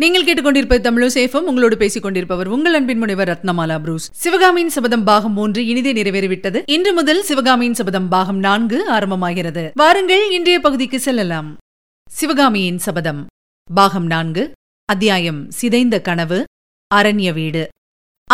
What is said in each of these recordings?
நீங்கள் கேட்டுக்கொண்டிருப்பது தமிழசேஃபம் உங்களோடு பேசிக் கொண்டிருப்பவர் உங்கள் அன்பின் முனைவர் ரத்னமாலா புரூஸ். சிவகாமியின் சபதம் பாகம் மூன்று இனிதே நிறைவேறிவிட்டது. இன்று முதல் சிவகாமியின் சபதம் பாகம் நான்கு ஆரம்பமாகிறது. வாருங்கள் இன்றைய பகுதிக்கு செல்லலாம். சிவகாமியின் சபதம் பாகம் நான்கு அத்தியாயம் சிதைந்த கனவு அரண்ய வீடு.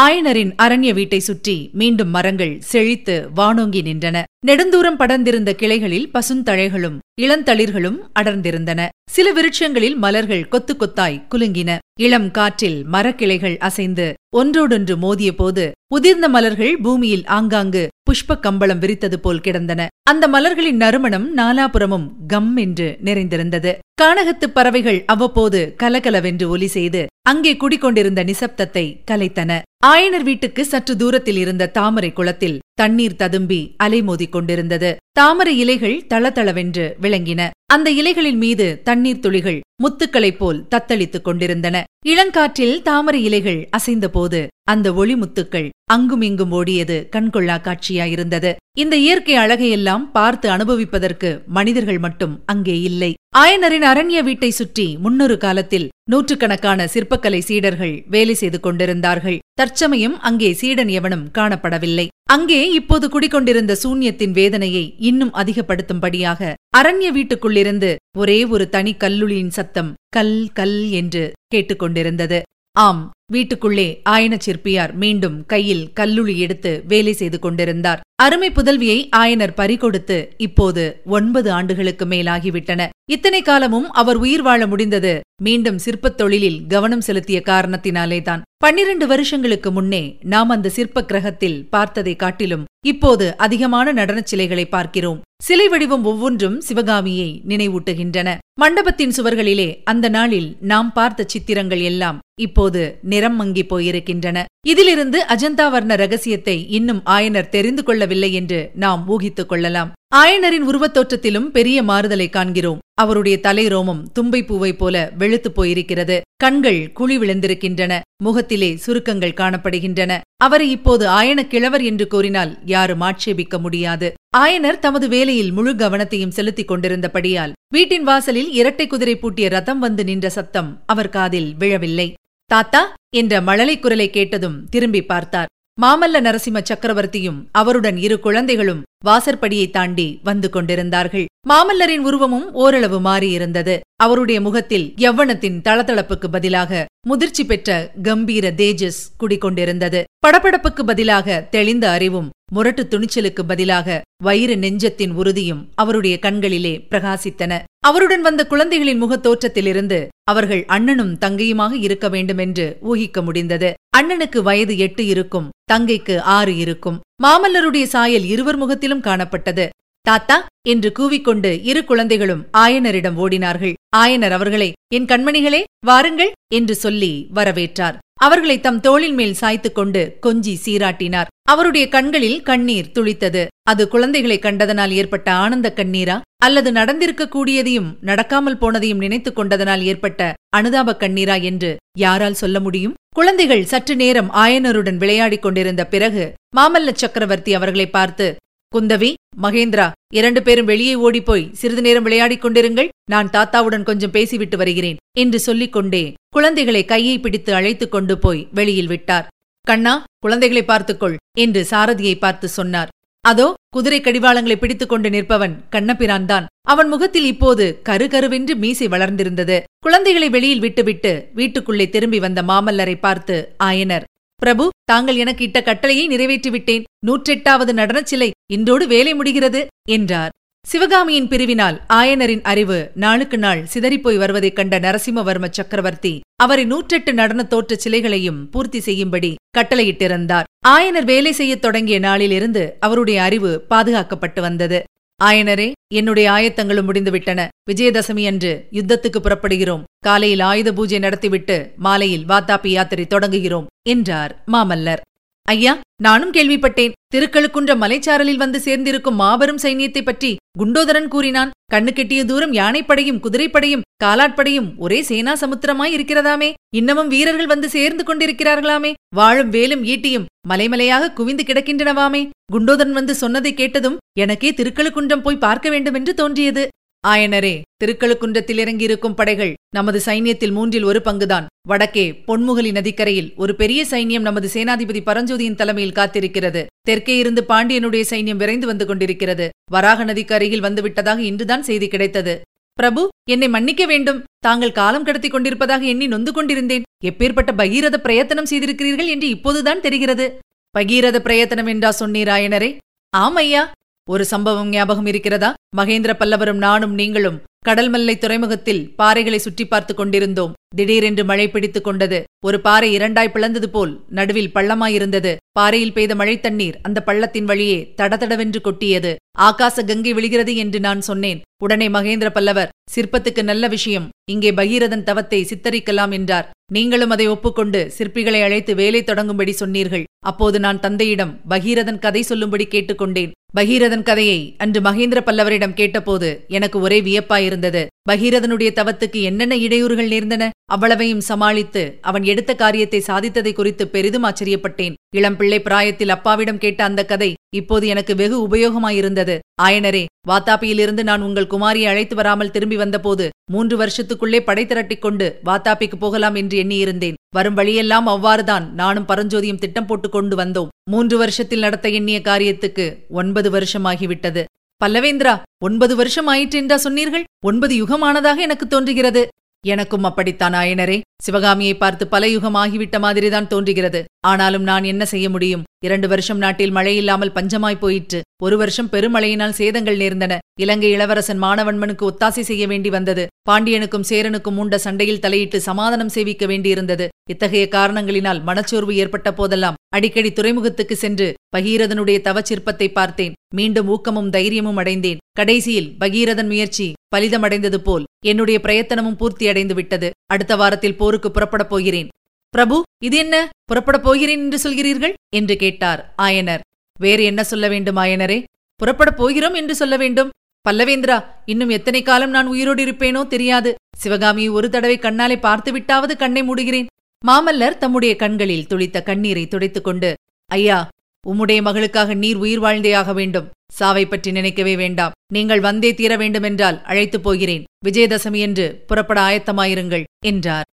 ஆயனரின் அரண்ய வீட்டை சுற்றி மீண்டும் மரங்கள் செழித்து வானோங்கி நின்றன. நெடுந்தூரம் படர்ந்திருந்த கிளைகளில் பசுந்தழைகளும் இளந்தளிர்களும் அடர்ந்திருந்தன. சில விருட்சங்களில் மலர்கள் கொத்து கொத்தாய் குலுங்கின. இளம் காற்றில் மரக்கிளைகள் அசைந்து ஒன்றோடொன்று மோதிய போது உதிர்ந்த மலர்கள் பூமியில் ஆங்காங்கு புஷ்ப கம்பளம் விரித்தது போல் கிடந்தன. அந்த மலர்களின் நறுமணம் நாலாபுறமும் கம் என்று நிறைந்திருந்தது. கானகத்து பறவைகள் அவ்வப்போது கலகலவென்று ஒலி செய்து அங்கே குடிக்கொண்டிருந்த நிசப்தத்தை கலைத்தன. ஆயனர் வீட்டுக்கு சற்று தூரத்தில் இருந்த தாமரை குளத்தில் தண்ணீர் ததும்பி அலைமோதிக் கொண்டிருந்தது. தாமரை இலைகள் தளதளவென்று விளங்கின. அந்த இலைகளின் மீது தண்ணீர் துளிகள் முத்துக்களைப் போல் தத்தளித்துக் கொண்டிருந்தன. இளங்காற்றில் தாமரை இலைகள் அசைந்தபோது அந்த ஒளிமுத்துக்கள் அங்குமிங்கும் ஓடியது கண்கொள்ளா காட்சியாயிருந்தது. இந்த இயற்கை அழகையெல்லாம் பார்த்து அனுபவிப்பதற்கு மனிதர்கள் மட்டும் அங்கே இல்லை. ஆயனரின் அரண்ய வீட்டை சுற்றி முன்னொரு காலத்தில் நூற்றுக்கணக்கான சிற்பக்கலை சீடர்கள் வேலை செய்து கொண்டிருந்தார்கள். தற்சமயம் அங்கே சீடன் எவனும் காணப்படவில்லை. அங்கே இப்போது குடிக்கொண்டிருந்த சூன்யத்தின் வேதனையை இன்னும் அதிகப்படுத்தும்படியாக அரண்ய வீட்டுக்குள்ளிருந்து ஒரே ஒரு தனி கல்லுளியின் சத்தம் கல் கல் என்று கேட்டுக்கொண்டிருந்தது. ஆம் வீட்டுக்குள்ளே ஆயன சிற்பியார் மீண்டும் கையில் கல்லுளி எடுத்து வேலை செய்து கொண்டிருந்தார். அருமை புதல்வியை ஆயனர் பறிகொடுத்து இப்போது ஒன்பது ஆண்டுகளுக்கு மேலாகிவிட்டன. இத்தனை காலமும் அவர் உயிர் வாழ முடிந்தது. மீண்டும் சிற்பத் தொழிலில் கவனம் செலுத்திய காரணத்தினாலேதான். பன்னிரண்டு வருஷங்களுக்கு முன்னே நாம் அந்த சிற்ப கிரகத்தில் பார்த்ததை காட்டிலும் இப்போது அதிகமான நடனச் சிலைகளை பார்க்கிறோம். சிலை வடிவம் ஒவ்வொன்றும் சிவகாமியை நினைவூட்டுகின்றன. மண்டபத்தின் சுவர்களிலே அந்த நாளில் நாம் பார்த்த சித்திரங்கள் எல்லாம் இப்போது நிறம் மங்கி போயிருக்கின்றன. இதிலிருந்து அஜந்தா வர்ண ரகசியத்தை இன்னும் ஆயனர் தெரிந்து கொள்ளவில்லை என்று நாம் ஊகித்துக் கொள்ளலாம். ஆயனரின் உருவத்தோற்றத்திலும் பெரிய மாறுதலை காண்கிறோம். அவருடைய தலை ரோமம் தும்பை பூவை போல வெளுத்துப் போயிருக்கிறது. கண்கள் குழி விழுந்திருக்கின்றன. முகத்திலே சுருக்கங்கள் காணப்படுகின்றன. அவரை இப்போது ஆயன கிழவர் என்று கூறினால் யாரும் ஆட்சேபிக்க முடியாது. ஆயனர் தமது வேலையில் முழு கவனத்தையும் செலுத்திக் கொண்டிருந்தபடியால் வீட்டின் வாசலில் இரட்டை குதிரை பூட்டிய ரதம் வந்து நின்ற சத்தம் அவர் காதில் விழவில்லை. தாத்தா என்ற மழலை குரலை கேட்டதும் திரும்பி பார்த்தார். மாமல்ல நரசிம்ம சக்கரவர்த்தியும் அவருடன் இரு குழந்தைகளும் வாசற்படியை தாண்டி வந்து கொண்டிருந்தார்கள். மாமல்லரின் உருவமும் ஓரளவு மாறியிருந்தது. அவருடைய முகத்தில் யவ்வனத்தின் தளதளப்புக்கு பதிலாக முதிர்ச்சி பெற்ற கம்பீர தேஜஸ் குடிக்கொண்டிருந்தது படபடப்புக்கு பதிலாக தெளிந்த அறிவும் முரட்டு துணிச்சலுக்கு பதிலாக வயிறு நெஞ்சத்தின் உறுதியும் அவருடைய கண்களிலே பிரகாசித்தன. அவருடன் வந்த குழந்தைகளின் முகத்தோற்றத்திலிருந்து அவர்கள் அண்ணனும் தங்கையுமாக இருக்க வேண்டுமென்று ஊகிக்க முடிந்தது. அண்ணனுக்கு வயது எட்டு இருக்கும் தங்கைக்கு ஆறு இருக்கும். மாமல்லருடைய சாயல் இருவர் முகத்திலும் காணப்பட்டது. தாத்தா என்று கூவிக்கொண்டு இரு குழந்தைகளும் ஆயனரிடம் ஓடினார்கள். ஆயனர் அவர்களை என் கண்மணிகளே வாருங்கள் என்று சொல்லி வரவேற்றார். அவர்களை தம் தோளின் மேல் சாய்த்துக் கொண்டு கொஞ்சி சீராட்டினார். அவருடைய கண்களில் கண்ணீர் துளித்தது. அது குழந்தைகளை கண்டதனால் ஏற்பட்ட ஆனந்த கண்ணீரா? அல்லது நடந்திருக்கக்கூடியதையும் நடக்காமல் போனதையும் நினைத்துக் கொண்டதனால் ஏற்பட்ட அனுதாப கண்ணீரா என்று யாரால் சொல்ல முடியும்? குழந்தைகள் சற்று நேரம் ஆயனருடன் விளையாடிக் கொண்டிருந்த பிறகு மாமல்ல சக்கரவர்த்தி அவர்களை பார்த்து குந்தவி மகேந்திரா இரண்டு பேரும் வெளியே ஓடிப்போய் சிறிது நேரம் விளையாடிக் கொண்டிருங்கள். நான் தாத்தாவுடன் கொஞ்சம் பேசிவிட்டு வருகிறேன் என்று சொல்லிக் கொண்டே குழந்தைகளை கையை பிடித்து அழைத்துக் கொண்டு போய் வெளியில் விட்டார். கண்ணா குழந்தைகளை பார்த்துக்கொள் என்று சாரதியை பார்த்து சொன்னார். அதோ குதிரை கடிவாளங்களை பிடித்துக் கொண்டு நிற்பவன் கண்ணபிரான்தான். அவன் முகத்தில் இப்போது கருகருவென்று மீசை வளர்ந்திருந்தது. குழந்தைகளை வெளியில் விட்டுவிட்டு வீட்டுக்குள்ளே திரும்பி வந்த மாமல்லரை பார்த்து ஆயனர் பிரபு தாங்கள் எனக்கு இட்ட கட்டளையை நிறைவேற்றிவிட்டேன். நூற்றெட்டாவது நடனச் சிலை இன்றோடு வேலை முடிகிறது என்றார். சிவகாமியின் பிரிவினால் ஆயனரின் அறிவு நாளுக்கு நாள் சிதறிப்போய் வருவதைக் கண்ட நரசிம்மவர்ம சக்கரவர்த்தி அவரை நூற்றெட்டு நடன தோற்றச் சிலைகளையும் பூர்த்தி செய்யும்படி கட்டளையிட்டிருந்தார். ஆயனர் வேலை செய்யத் தொடங்கிய நாளிலிருந்து அவருடைய அறிவு பாதுகாக்கப்பட்டு வந்தது. ஆயனரே என்னுடைய ஆயத்தங்களும் முடிந்துவிட்டன. விஜயதசமி அன்று யுத்தத்துக்கு புறப்படுகிறோம். காலையில் ஆயுத பூஜை நடத்திவிட்டு மாலையில் வாத்தாப்பி யாத்திரை தொடங்குகிறோம் என்றார் மாமல்லர். ஐயா நானும் கேள்விப்பட்டேன். திருக்கழுக்குன்ற மலைச்சாரலில் வந்து சேர்ந்திருக்கும் மாபெரும் சைன்யத்தைப் பற்றி குண்டோதரன் கூறினான். கண்ணு கெட்டிய தூரம் யானைப்படையும் குதிரைப்படையும் காலாட்படையும் ஒரே சேனா சமுத்திரமாய் இருக்கிறதாமே. இன்னமும் வீரர்கள் வந்து சேர்ந்து கொண்டிருக்கிறார்களாமே. வாழும் வேலும் ஈட்டியும் மலைமலையாக குவிந்து கிடக்கின்றனவாமே. குண்டோதரன் வந்து சொன்னதை கேட்டதும் எனக்கே திருக்கழுக்குன்றம் போய் பார்க்க வேண்டும் என்று தோன்றியது. ஆயனரே திருக்கழுக்குன்றத்தில் இறங்கியிருக்கும் படைகள் நமது சைன்யத்தில் மூன்றில் ஒரு பங்குதான். வடக்கே பொன்முகலி நதிக்கரையில் ஒரு பெரிய சைன்யம் நமது சேனாதிபதி பரஞ்சோதியின் தலைமையில் காத்திருக்கிறது. தெற்கே இருந்து பாண்டியனுடைய சைன்யம் விரைந்து வந்து கொண்டிருக்கிறது. வராக நதிக்கு அருகில் வந்துவிட்டதாக இன்றுதான் செய்தி கிடைத்தது. பிரபு என்னை மன்னிக்க வேண்டும். தாங்கள் காலம் கடத்திக் கொண்டிருப்பதாக எண்ணி நொந்து கொண்டிருந்தேன். எப்பேற்பட்ட பகீரத பிரயத்தனம் செய்திருக்கிறீர்கள் என்று இப்போதுதான் தெரிகிறது. பகீரத பிரயத்தனம் என்றா சொன்னீராயனரே ஆம் ஐயா. ஒரு சம்பவம் ஞாபகம் இருக்கிறதா? மகேந்திர பல்லவரும் நானும் நீங்களும் கடல்மல்லை துறைமுகத்தில் பாறைகளை சுற்றி பார்த்து கொண்டிருந்தோம். திடீரென்று மழை பிடித்துக் கொண்டது. ஒரு பாறை இரண்டாய் பிளந்தது போல் நடுவில் பள்ளமாயிருந்தது. பாறையில் பெய்த மழை தண்ணீர் அந்த பள்ளத்தின் வழியே தடதடவென்று கொட்டியது. ஆகாச கங்கை விழுகிறது என்று நான் சொன்னேன். உடனே மகேந்திர பல்லவர் சிற்பத்துக்கு நல்ல விஷயம். இங்கே பகீரதன் தவத்தை சித்தரிக்கலாம் என்றார். நீங்களும் அதை ஒப்புக்கொண்டு சிற்பிகளை அழைத்து வேலை தொடங்கும்படி சொன்னீர்கள். அப்போது நான் தந்தையிடம் பகீரதன் கதை சொல்லும்படி கேட்டுக்கொண்டேன். பகீரதன் கதையை அன்று மகேந்திர பல்லவரிடம் கேட்டபோது எனக்கு ஒரே வியப்பாயிருந்தது. பகீரதனுடைய தவத்துக்கு என்னென்ன இடையூறுகள் நேர்ந்தன அவ்வளவையும் சமாளித்து அவன் எடுத்த காரியத்தை சாதித்ததை குறித்து பெரிதும் ஆச்சரியப்பட்டேன். இளம்பிள்ளை பிராயத்தில் அப்பாவிடம் கேட்ட அந்த கதை இப்போது எனக்கு வெகு உபயோகமாயிருந்தது. ஆயனரே வாத்தாப்பியிலிருந்து நான் உங்கள் குமாரியை அழைத்து வராமல் திரும்பி வந்தபோது மூன்று வருஷத்துக்குள்ளே படை திரட்டிக் கொண்டு வாத்தாப்பிக்கு போகலாம் என்று எண்ணியிருந்தேன். வரும் வழியெல்லாம் அவ்வாறுதான் நானும் பரஞ்சோதியும் திட்டம் போட்டுக் கொண்டு வந்தோம். மூன்று வருஷத்தில் நடத்த எண்ணிய காரியத்துக்கு ஒன்பது வருஷமாகிவிட்டது. பல்லவேந்திரா ஒன்பது வருஷம் ஆயிற்று என்றா சொன்னீர்கள்? ஒன்பது யுகமானதாக எனக்கு தோன்றுகிறது. எனக்கும் அப்படித்தான் ஆயனரே. சிவகாமியை பார்த்து பல யுகம் ஆகிவிட்ட மாதிரிதான் தோன்றுகிறது. ஆனாலும் நான் என்ன செய்ய முடியும்? இரண்டு வருஷம் நாட்டில் மழையில்லாமல் பஞ்சமாய் போயிற்று. ஒரு வருஷம் பெருமழையினால் சேதங்கள் நேர்ந்தன. இலங்கை இளவரசன் மாணவன்மனுக்கு ஒத்தாசை செய்ய வேண்டி வந்தது. பாண்டியனுக்கும் சேரனுக்கும் மூண்ட சண்டையில் தலையிட்டு சமாதானம் சேவிக்க வேண்டியிருந்தது. இத்தகைய காரணங்களினால் மனச்சோர்வு ஏற்பட்ட போதெல்லாம் அடிக்கடி துறைமுகத்துக்கு சென்று பகீரதனுடைய தவச்சிற்பத்தை பார்த்தேன். மீண்டும் ஊக்கமும் தைரியமும் அடைந்தேன். கடைசியில் பகீரதன் முயற்சி பலிதமடைந்தது போல் என்னுடைய பிரயத்தனமும் பூர்த்தியடைந்து விட்டது அடுத்த வாரத்தில் போருக்கு புறப்படப் போகிறேன். பிரபு இது என்ன? புறப்படப் போகிறேன் என்று சொல்கிறீர்கள்? என்று கேட்டார் ஆயனர். வேறு என்ன சொல்ல வேண்டும் ஆயனரே? புறப்படப் போகிறோம் என்று சொல்ல வேண்டும். பல்லவேந்திரா இன்னும் எத்தனை காலம் நான் உயிரோடு இருப்பேனோ தெரியாது. சிவகாமியை ஒரு தடவை கண்ணாலே பார்த்துவிட்டாவது கண்ணை மூடுகிறேன். மாமல்லர் தம்முடைய கண்களில் துளித்த கண்ணீரை துடைத்துக் கொண்டு ஐயா உம்முடைய மகளுக்காக நீர் உயிர் வாழ்ந்தேயாக வேண்டும். சாவை பற்றி நினைக்கவே வேண்டாம். நீங்கள் வந்தே தீர வேண்டுமென்றால் அழைத்துப் போகிறேன். விஜயதசமி என்று புறப்பட ஆயத்தமாயிருங்கள் என்றார்.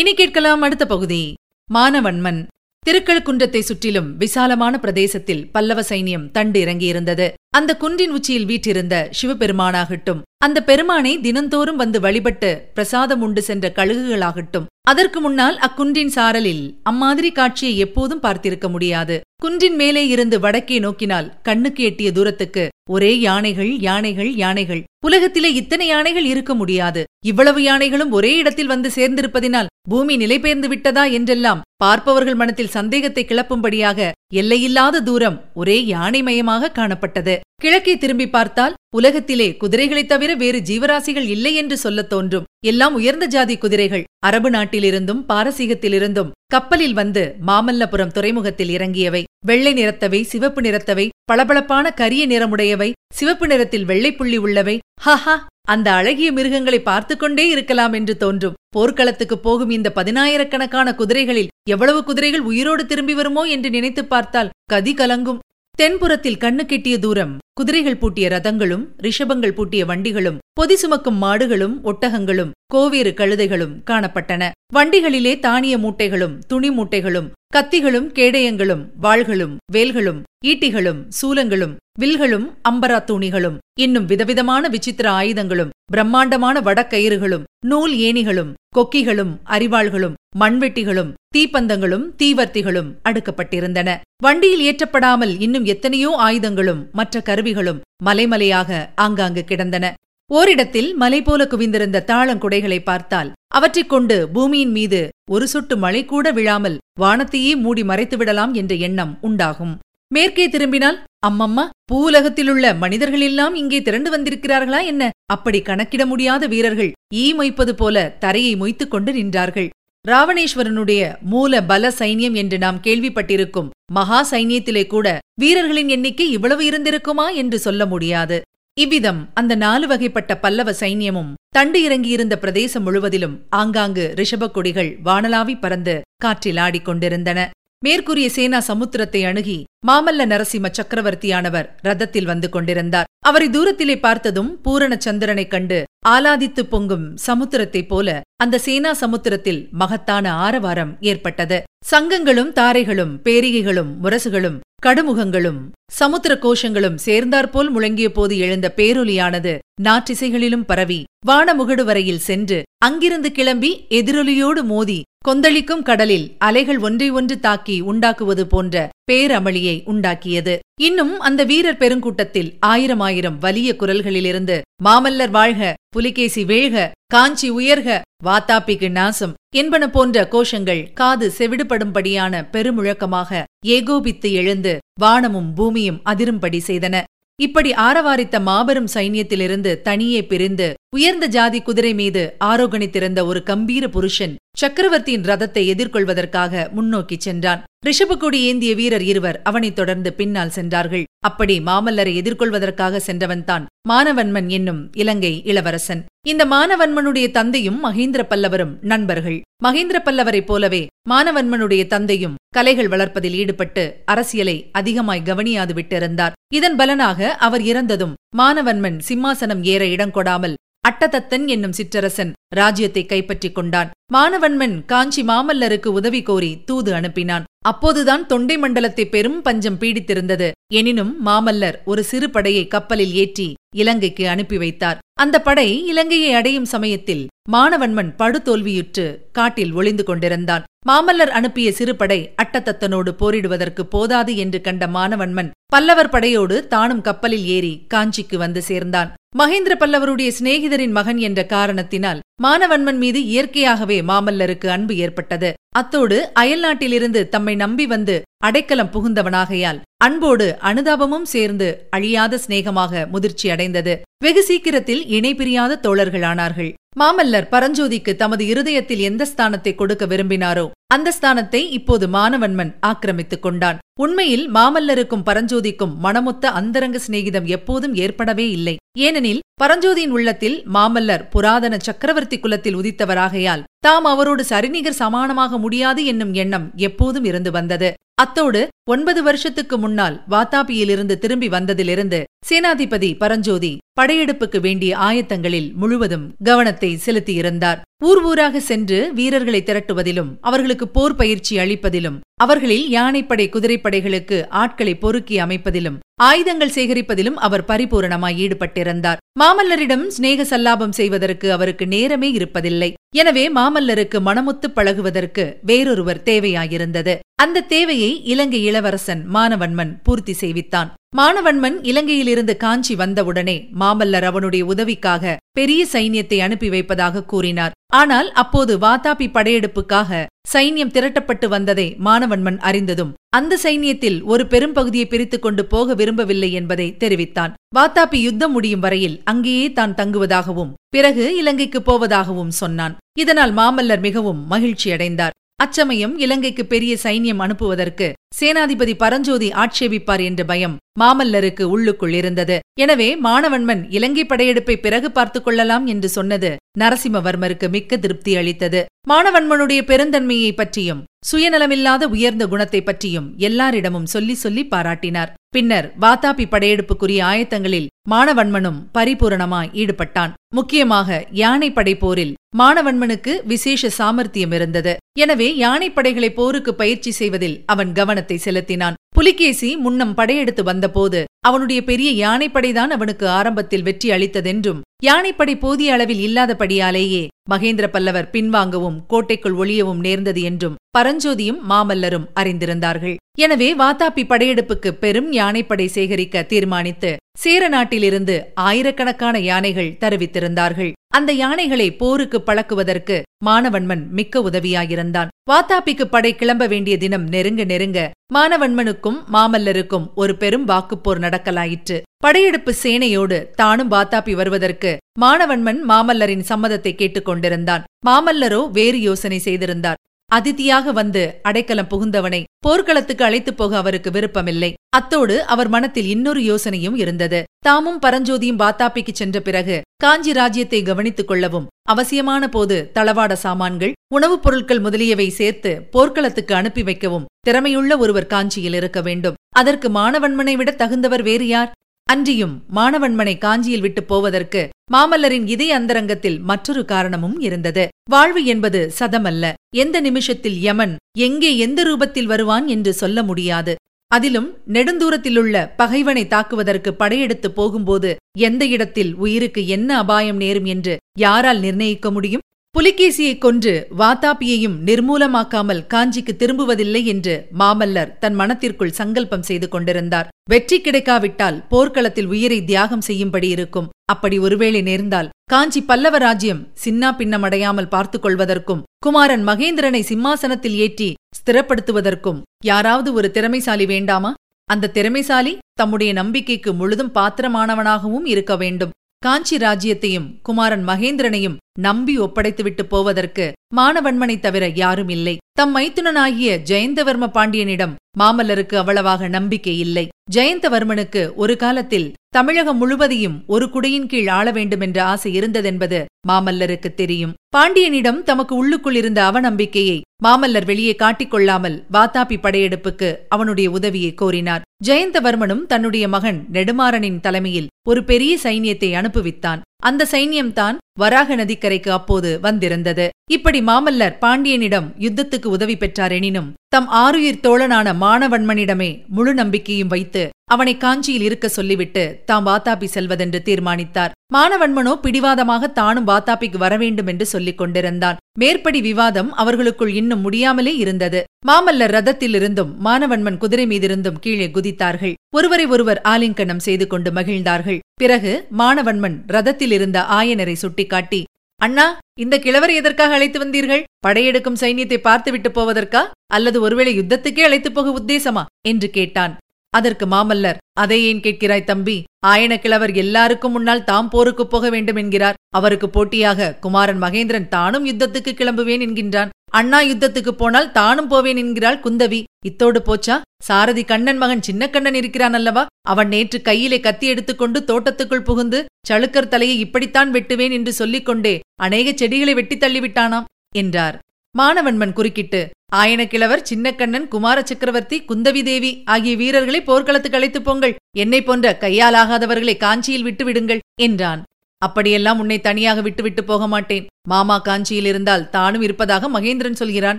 இனி கேட்கலாம் அடுத்த பகுதி. மானவன்மன். திருக்கழுக்குன்றத்தை சுற்றிலும் விசாலமான பிரதேசத்தில் பல்லவ சைன்யம் தண்டு இறங்கியிருந்தது. அந்த குன்றின் உச்சியில் வீற்றிருந்த சிவபெருமானாகட்டும் அந்த பெருமானை தினந்தோறும் வந்து வழிபட்டு பிரசாதம் உண்டு சென்ற கழுகுகளாகட்டும் அதற்கு முன்னால் அக்குன்றின் சாரலில் அம்மாதிரி காட்சியை எப்போதும் பார்த்திருக்க முடியாது. குன்றின் மேலே இருந்து வடக்கே நோக்கினால் கண்ணுக்கு எட்டிய தூரத்துக்கு ஒரே யானைகள் யானைகள் யானைகள். உலகத்திலே இத்தனை யானைகள் இருக்க முடியாது. இவ்வளவு யானைகளும் ஒரே இடத்தில் வந்து சேர்ந்திருப்பதினால் பூமி நிலைபெயர்ந்து விட்டதா என்றெல்லாம் பார்ப்பவர்கள் மனத்தில் சந்தேகத்தை கிளப்பும்படியாக எல்லையில்லாத தூரம் ஒரே யானைமயமாக காணப்பட்டது. கிழக்கே திரும்பி பார்த்தால் உலகத்திலே குதிரைகளைத் தவிர வேறு ஜீவராசிகள் இல்லை என்று சொல்லத் தோன்றும். எல்லாம் உயர்ந்த ஜாதி குதிரைகள். அரபு நாட்டிலிருந்தும் பாரசீகத்திலிருந்தும் கப்பலில் வந்து மாமல்லபுரம் துறைமுகத்தில் இறங்கியவை. வெள்ளை நிறத்தவை சிவப்பு நிறத்தவை பளபளப்பான கரிய நிறமுடையவை சிவப்பு நிறத்தில் வெள்ளைப்புள்ளி உள்ளவை. ஹஹா! அந்த அழகிய மிருகங்களை பார்த்து கொண்டே இருக்கலாம் என்று தோன்றும். போர்க்களத்துக்கு போகும் இந்த பதினாயிரக்கணக்கான குதிரைகளில் எவ்வளவு குதிரைகள் உயிரோடு திரும்பி வருமோ என்று நினைத்து பார்த்தால் கதி கலங்கும். தென்புறத்தில் கண்ணு கெட்டிய தூரம் குதிரைகள் பூட்டிய ரதங்களும் ரிஷபங்கள் பூட்டிய வண்டிகளும் பொதி சுமக்கும் மாடுகளும் ஒட்டகங்களும் கோவேறு கழுதைகளும் காணப்பட்டன. வண்டிகளிலே தானிய மூட்டைகளும் துணி மூட்டைகளும் கத்திகளும் கேடயங்களும் வாள்களும் வேல்களும் ஈட்டிகளும் சூலங்களும் வில்களும் அம்பரா தூணிகளும் இன்னும் விதவிதமான விசித்திர ஆயுதங்களும் பிரம்மாண்டமான வடக்கயிறுகளும் நூல் ஏணிகளும் கொக்கிகளும் அரிவாள்களும் மண்வெட்டிகளும் தீப்பந்தங்களும் தீவர்த்திகளும் அடுக்கப்பட்டிருந்தன. வண்டியில் ஏற்றப்படாமல் இன்னும் எத்தனையோ ஆயுதங்களும் மற்ற கருவிகளும் மலைமலையாக ஆங்காங்கு கிடந்தன. ஓரிடத்தில் மலை போல குவிந்திருந்த தாளங்குடைகளை பார்த்தால் அவற்றைக் கொண்டு பூமியின் மீது ஒரு சொட்டு மழை கூட விழாமல் வானத்தையே மூடி மறைத்து விடலாம் என்ற எண்ணம் உண்டாகும். மேற்கே திரும்பினால் அம்மம்மா பூவுலகத்திலுள்ள மனிதர்கள் எல்லாம் இங்கே திரண்டு வந்திருக்கிறார்களா என்ன? அப்படி கணக்கிட முடியாத வீரர்கள் ஈ மொய்ப்பது போல தரையை மொய்த்துக் கொண்டு நின்றார்கள். ராவணேஸ்வரனுடைய மூல பல சைன்யம் என்று நாம் கேள்விப்பட்டிருக்கும் மகா சைன்யத்திலே கூட வீரர்களின் எண்ணிக்கை இவ்வளவு இருந்திருக்குமா என்று சொல்ல முடியாது. இவ்விதம் அந்த நாலு வகைப்பட்ட பல்லவ சைன்யமும் தண்டு இறங்கியிருந்த பிரதேசம் முழுவதிலும் ஆங்காங்கு ரிஷபக் கொடிகள் வானலாவி பறந்து காற்றில் ஆடிக்கொண்டிருந்தன மேற்கூறிய சேனா சமுத்திரத்தை அணுகி மாமல்ல நரசிம்ம சக்கரவர்த்தியானவர் ரதத்தில் வந்து கொண்டிருந்தார். அவரை தூரத்திலே பார்த்ததும் பூரண சந்திரனைக் கண்டு ஆலாதித்து பொங்கும் சமுத்திரத்தைப் போல அந்த சேனா சமுத்திரத்தில் மகத்தான ஆரவாரம் ஏற்பட்டது. சங்கங்களும் தாரைகளும் பேரிகைகளும் முரசுகளும் கடுமுகங்களும் சமுத்திர கோஷங்களும் சேர்ந்தாற்போல் முழங்கிய போது எழுந்த பேரொலியானது நாற்றிசைகளிலும் பரவி வானமுகடு வரையில் சென்று அங்கிருந்து கிளம்பி எதிரொலியோடு மோதி கொந்தளிக்கும் கடலில் அலைகள் ஒன்றை ஒன்று தாக்கி உண்டாக்குவது போன்ற பேரமளியை உண்டாக்கியது. இன்னும் அந்த வீரர் பெருங்கூட்டத்தில் ஆயிரம் ஆயிரம் வலிய குரல்களிலிருந்து மாமல்லர் வாழ்க புலிகேசி வேழ்க காஞ்சி உயர்க வாத்தாப்பிக்கு நாசம் என்பன போன்ற கோஷங்கள் காது செவிடுபடும்படியான பெருமுழக்கமாக ஏகோபித்து எழுந்து வானமும் பூமியும் அதிரும்படி செய்தன. இப்படி ஆரவாரித்த மாபெரும் சைன்யத்திலிருந்து தனியே பிரிந்து உயர்ந்த ஜாதி குதிரை மீது ஆரோகணித்திருந்த ஒரு கம்பீர புருஷன் சக்கரவர்த்தியின் ரதத்தை எதிர்கொள்வதற்காக முன்னோக்கி சென்றான். ரிஷபக்கொடி ஏந்திய வீரர் இருவர் அவனைத் தொடர்ந்து பின்னால் சென்றார்கள். அப்படி மாமல்லரை எதிர்கொள்வதற்காக சென்றவன்தான் மானவன்மன் என்னும் இலங்கை இளவரசன். இந்த மானவன்மனுடைய தந்தையும் மகேந்திர பல்லவரும் நண்பர்கள். மகேந்திர பல்லவரைப் போலவே மானவன்மனுடைய தந்தையும் கலைகள் வளர்ப்பதில் ஈடுபட்டு அரசியலை அதிகமாய் கவனியாது விட்டிருந்தார். இதன் பலனாக அவர் இறந்ததும் மானவன்மன் சிம்மாசனம் ஏற இடம் கொடாமல் அட்டதத்தன் என்னும் சிற்றரசன் ராஜ்யத்தை கைப்பற்றிக் கொண்டான். மானவன்மன் காஞ்சி மாமல்லருக்கு உதவி கோரி தூது அனுப்பினான். அப்போதுதான் தொண்டை மண்டலத்தை பெரும் பஞ்சம் பீடித்திருந்தது. எனினும் மாமல்லர் ஒரு சிறு படையை கப்பலில் ஏற்றி இலங்கைக்கு அனுப்பி வைத்தார். அந்த படை இலங்கையை அடையும் சமயத்தில் மானவன்மன் படுதோல்வியுற்று காட்டில் ஒளிந்து கொண்டிருந்தான். மாமல்லர் அனுப்பிய சிறுபடை அட்டத்தத்தனோடு போரிடுவதற்கு போதாது என்று கண்ட மாணவன்மன் பல்லவர் படையோடு தானும் கப்பலில் ஏறி காஞ்சிக்கு வந்து சேர்ந்தான். மகேந்திர பல்லவருடைய சிநேகிதரின் மகன் என்ற காரணத்தினால் மானவன்மன் மீது இயற்கையாகவே மாமல்லருக்கு அன்பு ஏற்பட்டது. அத்தோடு அயல்நாட்டிலிருந்து தம்மை நம்பி வந்து அடைக்கலம் புகுந்தவனாகையால் அன்போடு அனுதாபமும் சேர்ந்து அழியாத சிநேகமாக முதிர்ச்சி அடைந்தது வெகு சீக்கிரத்தில் இணை பிரியாத தோழர்களானார்கள். மாமல்லர் பரஞ்சோதிக்கு தமது இருதயத்தில் எந்த ஸ்தானத்தை கொடுக்க விரும்பினாரோ அந்த ஸ்தானத்தை இப்போது மானவன்மன் ஆக்கிரமித்துக் கொண்டான். உண்மையில் மாமல்லருக்கும் பரஞ்சோதிக்கும் மனமொத்த அந்தரங்க சிநேகிதம் எப்போதும் ஏற்படவே இல்லை. ஏனெனில் பரஞ்சோதியின் உள்ளத்தில் மாமல்லர் புராதன சக்கரவர்த்தி குலத்தில் உதித்தவராகையால் தாம் அவரோடு சரிநிகர் சமானமாக முடியாது என்னும் எண்ணம் எப்போதும் இருந்து வந்தது. அத்தோடு ஒன்பது வருஷத்துக்கு முன்னால் வாத்தாபியிலிருந்து திரும்பி வந்ததிலிருந்து சேனாதிபதி பரஞ்சோதி படையெடுப்புக்கு வேண்டிய ஆயத்தங்களில் முழுவதும் கவனத்தை செலுத்தியிருந்தார். ஊர் ஊராக சென்று வீரர்களை திரட்டுவதிலும் அவர்களுக்கு போர் பயிற்சி அளிப்பதிலும் அவர்களில் யானைப்படை குதிரைப்படைகளுக்கு ஆட்களை பொறுக்கி அமைப்பதிலும் ஆயுதங்கள் சேகரிப்பதிலும் அவர் பரிபூரணமாய் ஈடுபட்டிருந்தார். மாமல்லரிடம் சிநேக சல்லாபம் செய்வதற்கு அவருக்கு நேரமே இருப்பதில்லை. எனவே மாமல்லருக்கு மனமுத்து பழகுவதற்கு வேறொருவர் தேவையாயிருந்தது. அந்த தேவையை இலங்கை இளவரசன் மானவன்மன் பூர்த்தி செய்வித்தான். மானவன்மன் இலங்கையிலிருந்து காஞ்சி வந்தவுடனே மாமல்லர் அவனுடைய உதவிக்காக பெரிய சைன்யத்தை அனுப்பி வைப்பதாக கூறினார். ஆனால் அப்போது வாதாபி படையெடுப்புக்காக சைன்யம் திரட்டப்பட்டு வந்ததை மானவன்மன் அறிந்ததும் அந்த சைன்யத்தில் ஒரு பெரும் பகுதியை பிரித்துக் கொண்டு போக விரும்பவில்லை என்பதை தெரிவித்தான். வாத்தாபி யுத்தம் முடியும் வரையில் அங்கேயே தான் தங்குவதாகவும் பிறகு இலங்கைக்கு போவதாகவும் சொன்னான். இதனால் மாமல்லர் மிகவும் மகிழ்ச்சியடைந்தார். அச்சமயம் இலங்கைக்கு பெரிய சைன்யம் அனுப்புவதற்கு சேனாதிபதி பரஞ்சோதி ஆட்சேபிப்பார் என்ற பயம் மாமல்லருக்கு உள்ளுக்குள் இருந்தது. எனவே மாணவன்மன் இலங்கை படையெடுப்பை பிறகு பார்த்துக் கொள்ளலாம் என்று சொன்னது நரசிம்மவர்மருக்கு மிக்க திருப்தி அளித்தது. மாணவன்மனுடைய பெருந்தன்மையை பற்றியும் சுயநலமில்லாத உயர்ந்த குணத்தை பற்றியும் எல்லாரிடமும் சொல்லி சொல்லி பாராட்டினார். பின்னர் வாத்தாபி படையெடுப்புக்குரிய ஆயத்தங்களில் மாணவன்மனும் பரிபூரணமாய் ஈடுபட்டான். முக்கியமாக யானைப்படை போரில் மாணவன்மனுக்கு விசேஷ சாமர்த்தியம் இருந்தது. எனவே யானைப்படைகளை போருக்கு பயிற்சி செய்வதில் அவன் கவனத்தை செலுத்தினான். புலிகேசி முன்னம் படையெடுத்து வந்தபோது அவனுடைய பெரிய யானைப்படைதான் அவனுக்கு ஆரம்பத்தில் வெற்றி அளித்ததென்றும் யானைப்படை போதிய அளவில் இல்லாதபடியாலேயே மகேந்திர பல்லவர் பின்வாங்கவும் கோட்டைக்குள் ஒளியவும் நேர்ந்தது என்றும் பரஞ்சோதியும் மாமல்லரும் அறிந்திருந்தார்கள். எனவே வாத்தாப்பி படையெடுப்புக்கு பெரும் யானைப்படை சேகரிக்க தீர்மானித்து சேர நாட்டிலிருந்து ஆயிரக்கணக்கான யானைகள் தருவித்திருந்தார்கள். அந்த யானைகளை போருக்கு பழக்குவதற்கு மானவன்மன் மிக்க உதவியாயிருந்தான். வாத்தாப்பிக்கு படை கிளம்ப வேண்டிய தினம் நெருங்க நெருங்க மானவன்மனுக்கும் மாமல்லருக்கும் ஒரு பெரும் வாக்குப்போர் நடக்கலாயிற்று. படையெடுப்பு சேனையோடு தானும் வாத்தாப்பி வருவதற்கு மானவன்மன் மாமல்லரின் சம்மதத்தை கேட்டுக் கொண்டிருந்தான் மாமல்லரோ வேறு யோசனை செய்திருந்தார். அதிதியாக வந்து அடைக்கலம் புகுந்தவனை போர்க்களத்துக்கு அழைத்துப் போக அவருக்கு விருப்பமில்லை. அத்தோடு அவர் மனத்தில் இன்னொரு யோசனையும் இருந்தது. தாமும் பரஞ்சோதியும் பாத்தாப்பிக்கு சென்ற பிறகு காஞ்சி ராஜ்யத்தை கவனித்துக் கொள்ளவும் அவசியமான போது தளவாட சாமான்கள் உணவுப் பொருட்கள் முதலியவை சேர்த்து போர்க்களத்துக்கு அனுப்பி வைக்கவும் திறமையுள்ள ஒருவர் காஞ்சியில் இருக்க வேண்டும். அதற்கு மாணவன்மனை விட தகுந்தவர் வேறு யார்? அன்றியும் மாணவன்மனை காஞ்சியில் விட்டு போவதற்கு மாமல்லரின் இதய அந்தரங்கத்தில் மற்றொரு காரணமும் இருந்தது. வாழ்வு என்பது சதமல்ல. எந்த நிமிஷத்தில் யமன் எங்கே எந்த ரூபத்தில் வருவான் என்று சொல்ல முடியாது. அதிலும் நெடுந்தூரத்திலுள்ள பகைவனை தாக்குவதற்கு படையெடுத்து போகும்போது எந்த இடத்தில் உயிருக்கு என்ன அபாயம் நேரும் என்று யாரால் நிர்ணயிக்க முடியும்? புலிகேசியைக் கொன்று வாத்தாப்பியையும் நிர்மூலமாக்காமல் காஞ்சிக்கு திரும்புவதில்லை என்று மாமல்லர் தன் மனத்திற்குள் சங்கல்பம் செய்து கொண்டிருந்தார். வெற்றி கிடைக்காவிட்டால் போர்க்களத்தில் உயிரை தியாகம் செய்யும்படி இருக்கும். அப்படி ஒருவேளை நேர்ந்தால் காஞ்சி பல்லவ ராஜ்யம் சின்னா பின்னமடையாமல் பார்த்துக் கொள்வதற்கும் குமாரன் மகேந்திரனை சிம்மாசனத்தில் ஏற்றி ஸ்திரப்படுத்துவதற்கும் யாராவது ஒரு திறமைசாலி வேண்டாமா? அந்த திறமைசாலி தம்முடைய நம்பிக்கைக்கு முழுதும் பாத்திரமானவனாகவும் இருக்க வேண்டும். காஞ்சி ராஜ்யத்தையும் குமாரன் மகேந்திரனையும் நம்பி ஒப்படைத்துவிட்டு போவதற்கு மானவன்மனை தவிர யாரும் இல்லை. தம் மைத்துனனாகிய ஜெயந்தவர்ம பாண்டியனிடம் மாமல்லருக்கு அவ்வளவாக நம்பிக்கை இல்லை. ஜெயந்தவர்மனுக்கு ஒரு காலத்தில் தமிழகம் முழுவதையும் ஒரு குடையின் கீழ் ஆள வேண்டுமென்ற ஆசை இருந்ததென்பது மாமல்லருக்கு தெரியும். பாண்டியனிடம் தமக்கு உள்ளுக்குள் இருந்த அவநம்பிக்கையை மாமல்லர் வெளியே காட்டிக்கொள்ளாமல் வாத்தாபி படையெடுப்புக்கு அவனுடைய உதவியை கோரினார். ஜெயந்தவர்மனும் தன்னுடைய மகன் நெடுமாறனின் தலைமையில் ஒரு பெரிய சைன்யத்தை அனுப்புவித்தான். அந்த சைன்யம்தான் வராக நதிக்கரைக்கு அப்போது வந்திருந்தது. இப்படி மாமல்லர் பாண்டியனிடம் யுத்தத்துக்கு உதவி பெற்றார் எனினும் தம் ஆறுயிர் தோழனான மானவன்மனிடமே முழு நம்பிக்கையும் வைத்து அவனை காஞ்சியில் இருக்க சொல்லிவிட்டு தாம் வாத்தாப்பி செல்வதென்று தீர்மானித்தார். மானவன்மனோ பிடிவாதமாக தானும் வாத்தாப்பிக்கு வரவேண்டும் என்று சொல்லிக் கொண்டிருந்தான். மேற்படி விவாதம் அவர்களுக்குள் இன்னும் முடியாமலே இருந்தது. மாமல்லர் ரதத்திலிருந்தும் மானவன்மன் குதிரை மீதிருந்தும் கீழே குதித்தார்கள். ஒருவரை ஒருவர் ஆலிங்கனம் செய்து கொண்டு மகிழ்ந்தார்கள். பிறகு மானவன்மன் ரதத்தில் இருந்த ஆயனரை சுட்டிக்காட்டி அண்ணா இந்த கிழவரை எதற்காக அழைத்து வந்தீர்கள்? படையெடுக்கும் சைன்யத்தை பார்த்துவிட்டு போவதற்கா? அல்லது ஒருவேளை யுத்தத்துக்கே அழைத்துப் போக உத்தேசமா? என்று கேட்டான். அதற்கு மாமல்லர் அதை ஏன் கேட்கிறாய் தம்பி? ஆயன கிழவர் எல்லாருக்கும் முன்னால் தாம் போருக்குப் போக வேண்டும் என்கிறார். அவருக்கு போட்டியாக குமாரன் மகேந்திரன் தானும் யுத்தத்துக்கு கிளம்புவேன் என்கின்றான். அண்ணா யுத்தத்துக்கு போனால் தானும் போவேன் என்கிறாள் குந்தவி. இத்தோடு போச்சா? சாரதி கண்ணன் மகன் சின்னக்கண்ணன் இருக்கிறான் அல்லவா அவன் நேற்று கையிலே கத்தி எடுத்துக்கொண்டு தோட்டத்துக்குள் புகுந்து சளுக்கர் தலையை இப்படித்தான் வெட்டுவேன் என்று சொல்லிக் கொண்டே அநேக செடிகளை வெட்டித் தள்ளிவிட்டானாம் என்றார். மானவன்மன் குறுக்கிட்டு ஆயனக்கிழவர் சின்னக்கண்ணன் குமார சக்கரவர்த்தி குந்தவி தேவி ஆகிய வீரர்களை போர்க்களத்துக்கு அழைத்துப் போங்கள். என்னை போன்ற கையாலாகாதவர்களை காஞ்சியில் விட்டுவிடுங்கள் என்றான். அப்படியெல்லாம் உன்னை தனியாக விட்டுவிட்டு போக மாட்டேன். மாமா காஞ்சியில் இருந்தால் தானும் இருப்பதாக மகேந்திரன் சொல்கிறான்.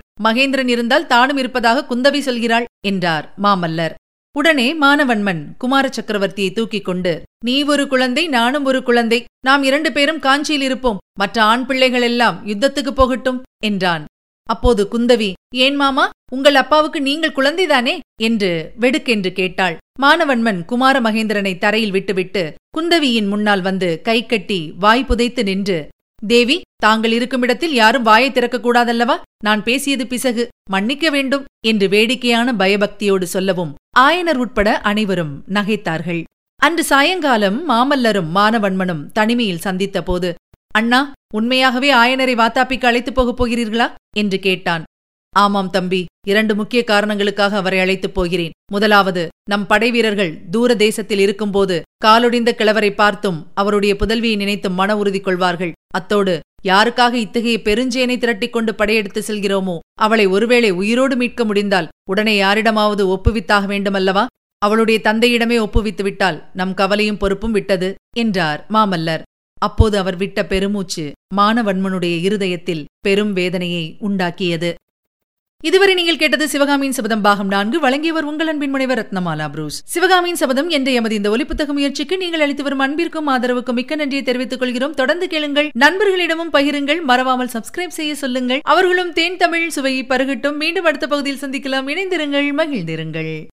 மகேந்திரன் இருந்தால் தானும் இருப்பதாக குந்தவி சொல்கிறாள் என்றார் மாமல்லர். உடனே மானவன்மன் குமார சக்கரவர்த்தியை தூக்கிக் கொண்டு நீ ஒரு குழந்தை நானும் ஒரு குழந்தை. நாம் இரண்டு பேரும் காஞ்சியில் இருப்போம். மற்ற ஆண் பிள்ளைகள் எல்லாம் யுத்தத்துக்கு போகட்டும் என்றான். அப்போது குந்தவி ஏன் மாமா உங்கள் அப்பாவுக்கு நீங்கள் குழந்தைதானே? என்று வெடுக்கென்று கேட்டாள். மானவன்மன் குமார மகேந்திரனை தரையில் விட்டுவிட்டு குந்தவியின் முன்னால் வந்து கை கட்டி வாய் புதைத்து நின்று தேவி தாங்கள் இருக்கும் இடத்தில் யாரும் வாயை திறக்கக்கூடாதல்லவா நான் பேசியது பிசகு மன்னிக்க வேண்டும் என்று வேடிக்கையான பயபக்தியோடு சொல்லவும் ஆயனர் உட்பட அனைவரும் நகைத்தார்கள். அன்று சாயங்காலம் மாமல்லரும் மானவன்மனும் தனிமையில் சந்தித்தபோது அண்ணா உண்மையாகவே ஆயனரை வாத்தாப்பிக்கு அழைத்துப் போகப் போகிறீர்களா? என்று கேட்டான். ஆமாம் தம்பி இரண்டு முக்கிய காரணங்களுக்காக அவரை அழைத்துப் போகிறேன். முதலாவது நம் படைவீரர்கள் தூர தேசத்தில் இருக்கும்போது காலொடிந்த கிழவரை பார்த்தும் அவருடைய புதல்வியை நினைத்தும் மன உறுதி கொள்வார்கள். அத்தோடு யாருக்காக இத்தகைய பெருஞ்சேனை திரட்டிக் கொண்டு படையெடுத்து செல்கிறோமோ அவளை ஒருவேளை உயிரோடு மீட்க முடிந்தால் உடனே யாரிடமாவது ஒப்புவித்தாக வேண்டுமல்லவா? அவளுடைய தந்தையிடமே ஒப்புவித்து விட்டால் நம் கவலையும் பொறுப்பும் விட்டது என்றார் மாமல்லர். அப்போது அவர் விட்ட பெருமூச்சு மானவன்மனுடைய இருதயத்தில் பெரும் வேதனையை உண்டாக்கியது. இதுவரை நீங்கள் கேட்டது சிவகாமியின் சபதம் பாகம் நான்கு. வழங்கியவர் உங்கள் அன்பின் முனைவர் ரத்னமாலா புரூஸ். சிவகாமியின் சபதம் என்ற எமது இந்த ஒலிப்புத்தக முயற்சிக்கு நீங்கள் அளித்து வரும் அன்பிற்கும் ஆதரவுக்கும் மிக்க நன்றியை தெரிவித்துக் கொள்கிறோம். தொடர்ந்து கேளுங்கள் நண்பர்களிடமும் பகிருங்கள் மறவாமல் சப்ஸ்கிரைப் செய்ய சொல்லுங்கள். அவர்களும் தேன் தமிழ் சுவையை பருகட்டும். மீண்டும் அடுத்த பகுதியில் சந்திக்கலாம். இணைந்திருங்கள் மகிழ்ந்திருங்கள்.